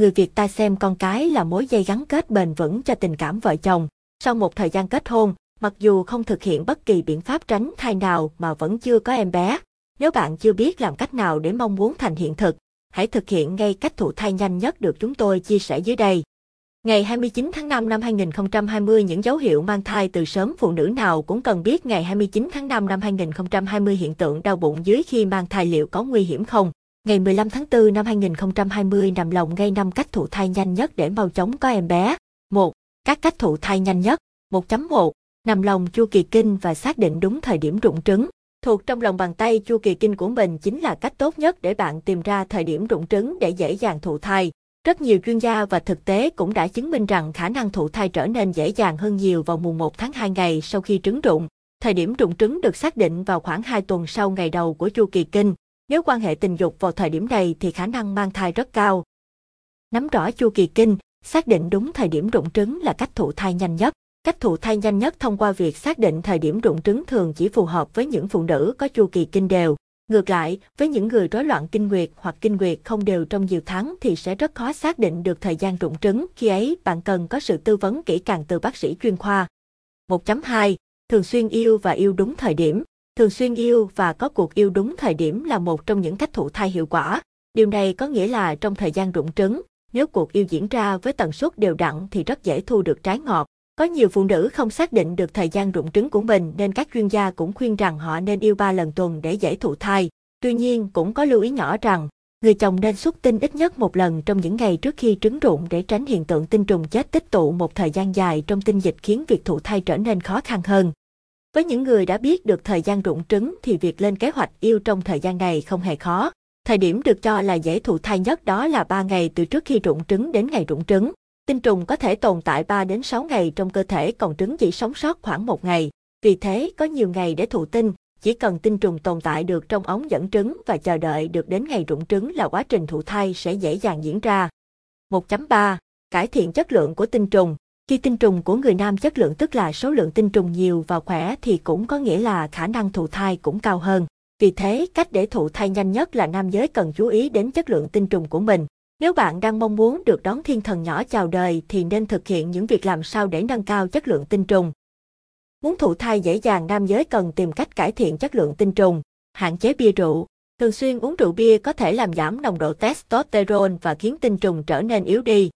người Việt ta xem con cái là mối dây gắn kết bền vững cho tình cảm vợ chồng. Sau một thời gian kết hôn, mặc dù không thực hiện bất kỳ biện pháp tránh thai nào mà vẫn chưa có em bé. Nếu bạn chưa biết làm cách nào để mong muốn thành hiện thực, hãy thực hiện ngay cách thụ thai nhanh nhất được chúng tôi chia sẻ dưới đây. Ngày 29 tháng 5 năm 2020 những dấu hiệu mang thai từ sớm phụ nữ nào cũng cần biết ngày 29 tháng 5 năm 2020 hiện tượng đau bụng dưới khi mang thai liệu có nguy hiểm không? Ngày 15 tháng 4 năm 2020 nằm lòng ngay năm cách thụ thai nhanh nhất để mau chóng có em bé. 1. Các cách thụ thai nhanh nhất. 1.1. Nằm lòng chu kỳ kinh và xác định đúng thời điểm rụng trứng. Thuộc trong lòng bàn tay, chu kỳ kinh của mình chính là cách tốt nhất để bạn tìm ra thời điểm rụng trứng để dễ dàng thụ thai. Rất nhiều chuyên gia và thực tế cũng đã chứng minh rằng khả năng thụ thai trở nên dễ dàng hơn nhiều vào mùng 1 tháng 2 ngày sau khi trứng rụng. Thời điểm rụng trứng được xác định vào khoảng 2 tuần sau ngày đầu của chu kỳ kinh. Nếu quan hệ tình dục vào thời điểm này thì khả năng mang thai rất cao. Nắm rõ chu kỳ kinh, xác định đúng thời điểm rụng trứng là cách thụ thai nhanh nhất. Cách thụ thai nhanh nhất thông qua việc xác định thời điểm rụng trứng thường chỉ phù hợp với những phụ nữ có chu kỳ kinh đều. Ngược lại, với những người rối loạn kinh nguyệt hoặc kinh nguyệt không đều trong nhiều tháng thì sẽ rất khó xác định được thời gian rụng trứng. Khi ấy, bạn cần có sự tư vấn kỹ càng từ bác sĩ chuyên khoa. 1.2. Thường xuyên yêu và yêu đúng thời điểm. Thường xuyên yêu và có cuộc yêu đúng thời điểm là một trong những cách thụ thai hiệu quả. Điều này có nghĩa là trong thời gian rụng trứng, nếu cuộc yêu diễn ra với tần suất đều đặn thì rất dễ thu được trái ngọt. Có nhiều phụ nữ không xác định được thời gian rụng trứng của mình nên các chuyên gia cũng khuyên rằng họ nên yêu 3 lần tuần để dễ thụ thai. Tuy nhiên cũng có lưu ý nhỏ rằng, người chồng nên xuất tinh ít nhất một lần trong những ngày trước khi trứng rụng để tránh hiện tượng tinh trùng chết tích tụ một thời gian dài trong tinh dịch khiến việc thụ thai trở nên khó khăn hơn. Với những người đã biết được thời gian rụng trứng thì việc lên kế hoạch yêu trong thời gian này không hề khó. Thời điểm được cho là dễ thụ thai nhất đó là 3 ngày từ trước khi rụng trứng đến ngày rụng trứng. Tinh trùng có thể tồn tại 3 đến 6 ngày trong cơ thể còn trứng chỉ sống sót khoảng một ngày. Vì thế, có nhiều ngày để thụ tinh, chỉ cần tinh trùng tồn tại được trong ống dẫn trứng và chờ đợi được đến ngày rụng trứng là quá trình thụ thai sẽ dễ dàng diễn ra. 1.3. Cải thiện chất lượng của tinh trùng. Khi tinh trùng của người nam chất lượng tức là số lượng tinh trùng nhiều và khỏe thì cũng có nghĩa là khả năng thụ thai cũng cao hơn. Vì thế, cách để thụ thai nhanh nhất là nam giới cần chú ý đến chất lượng tinh trùng của mình. Nếu bạn đang mong muốn được đón thiên thần nhỏ chào đời thì nên thực hiện những việc làm sao để nâng cao chất lượng tinh trùng. Muốn thụ thai dễ dàng nam giới cần tìm cách cải thiện chất lượng tinh trùng, hạn chế bia rượu. Thường xuyên uống rượu bia có thể làm giảm nồng độ testosterone và khiến tinh trùng trở nên yếu đi.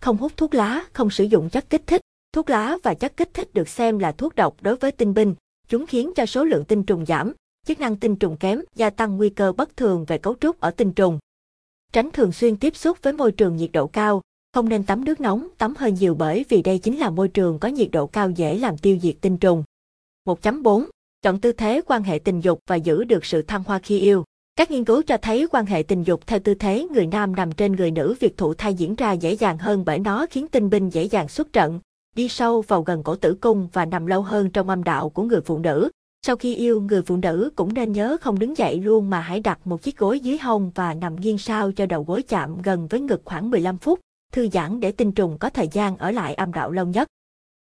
Không hút thuốc lá, không sử dụng chất kích thích. Thuốc lá và chất kích thích được xem là thuốc độc đối với tinh binh. Chúng khiến cho số lượng tinh trùng giảm, chức năng tinh trùng kém, gia tăng nguy cơ bất thường về cấu trúc ở tinh trùng. Tránh thường xuyên tiếp xúc với môi trường nhiệt độ cao, không nên tắm nước nóng, tắm hơi nhiều bởi vì đây chính là môi trường có nhiệt độ cao dễ làm tiêu diệt tinh trùng. 1.4. Chọn tư thế quan hệ tình dục và giữ được sự thăng hoa khi yêu. Các nghiên cứu cho thấy quan hệ tình dục theo tư thế người nam nằm trên người nữ việc thụ thai diễn ra dễ dàng hơn bởi nó khiến tinh binh dễ dàng xuất trận, đi sâu vào gần cổ tử cung và nằm lâu hơn trong âm đạo của người phụ nữ. Sau khi yêu, người phụ nữ cũng nên nhớ không đứng dậy luôn mà hãy đặt một chiếc gối dưới hông và nằm nghiêng sao cho đầu gối chạm gần với ngực khoảng 15 phút, thư giãn để tinh trùng có thời gian ở lại âm đạo lâu nhất.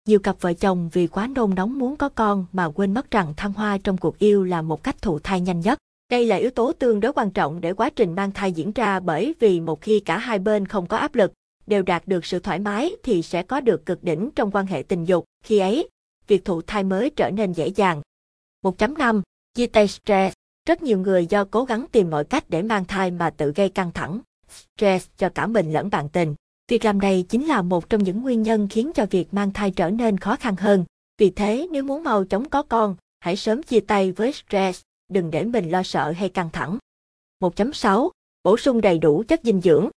Nhiều cặp vợ chồng vì quá nôn nóng muốn có con mà quên mất rằng thăng hoa trong cuộc yêu là một cách thụ thai nhanh nhất. Đây là yếu tố tương đối quan trọng để quá trình mang thai diễn ra bởi vì một khi cả hai bên không có áp lực, đều đạt được sự thoải mái thì sẽ có được cực đỉnh trong quan hệ tình dục. Khi ấy, việc thụ thai mới trở nên dễ dàng. 1.5. Chia tay stress. Rất nhiều người do cố gắng tìm mọi cách để mang thai mà tự gây căng thẳng, stress cho cả mình lẫn bạn tình. Việc làm này chính là một trong những nguyên nhân khiến cho việc mang thai trở nên khó khăn hơn. Vì thế, nếu muốn mau chóng có con, hãy sớm chia tay với stress, đừng để mình lo sợ hay căng thẳng. 1.6. Bổ sung đầy đủ chất dinh dưỡng.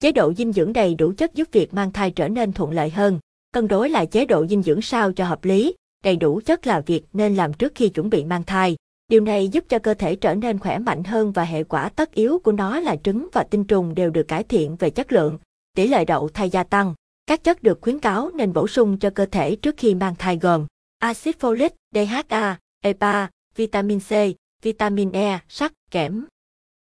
Chế độ dinh dưỡng đầy đủ chất giúp việc mang thai trở nên thuận lợi hơn. Cân đối lại chế độ dinh dưỡng sao cho hợp lý, đầy đủ chất là việc nên làm trước khi chuẩn bị mang thai. Điều này giúp cho cơ thể trở nên khỏe mạnh hơn và hệ quả tất yếu của nó là trứng và tinh trùng đều được cải thiện về chất lượng, tỷ lệ đậu thai gia tăng. Các chất được khuyến cáo nên bổ sung cho cơ thể trước khi mang thai gồm axit folic, DHA, EPA, vitamin C, vitamin E, sắt, kẽm.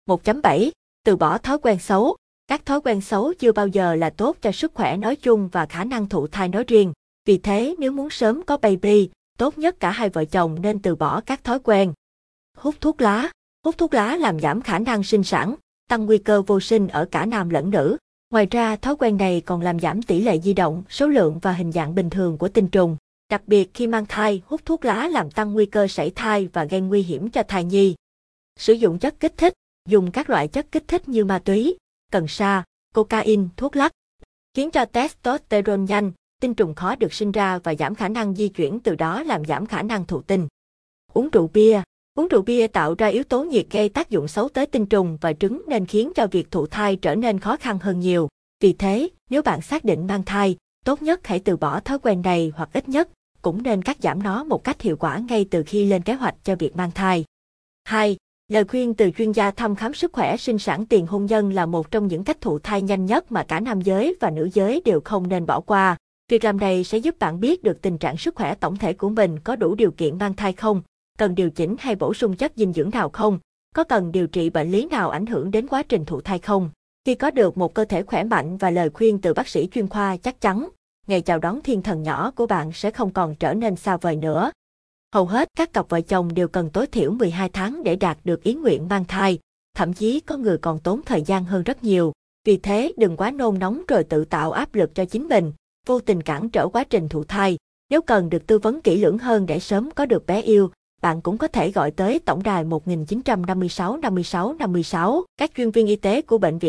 1.7. Từ bỏ thói quen xấu. Các thói quen xấu chưa bao giờ là tốt cho sức khỏe nói chung và khả năng thụ thai nói riêng. Vì thế nếu muốn sớm có baby, tốt nhất cả hai vợ chồng nên từ bỏ các thói quen. Hút thuốc lá. Hút thuốc lá làm giảm khả năng sinh sản, tăng nguy cơ vô sinh ở cả nam lẫn nữ. Ngoài ra, thói quen này còn làm giảm tỷ lệ di động, số lượng và hình dạng bình thường của tinh trùng. Đặc biệt khi mang thai, hút thuốc lá làm tăng nguy cơ sảy thai và gây nguy hiểm cho thai nhi. Sử dụng chất kích thích, dùng các loại chất kích thích như ma túy, cần sa, cocaine, thuốc lắc, khiến cho testosterone nhanh, tinh trùng khó được sinh ra và giảm khả năng di chuyển từ đó làm giảm khả năng thụ tinh. Uống rượu bia Uống rượu bia tạo ra yếu tố nhiệt gây tác dụng xấu tới tinh trùng và trứng nên khiến cho việc thụ thai trở nên khó khăn hơn nhiều. Vì thế, nếu bạn xác định mang thai, tốt nhất hãy từ bỏ thói quen này hoặc ít nhất cũng nên cắt giảm nó một cách hiệu quả ngay từ khi lên kế hoạch cho việc mang thai. 2. Lời khuyên từ chuyên gia thăm khám sức khỏe sinh sản tiền hôn nhân là một trong những cách thụ thai nhanh nhất mà cả nam giới và nữ giới đều không nên bỏ qua. Việc làm này sẽ giúp bạn biết được tình trạng sức khỏe tổng thể của mình có đủ điều kiện mang thai không, cần điều chỉnh hay bổ sung chất dinh dưỡng nào không, có cần điều trị bệnh lý nào ảnh hưởng đến quá trình thụ thai không. Khi có được một cơ thể khỏe mạnh và lời khuyên từ bác sĩ chuyên khoa chắc chắn, ngày chào đón thiên thần nhỏ của bạn sẽ không còn trở nên xa vời nữa. Hầu hết các cặp vợ chồng đều cần tối thiểu 12 tháng để đạt được ý nguyện mang thai, thậm chí có người còn tốn thời gian hơn rất nhiều. Vì thế đừng quá nôn nóng rồi tự tạo áp lực cho chính mình, vô tình cản trở quá trình thụ thai. Nếu cần được tư vấn kỹ lưỡng hơn để sớm có được bé yêu, bạn cũng có thể gọi tới tổng đài 1956 56 56. Các chuyên viên y tế của bệnh viện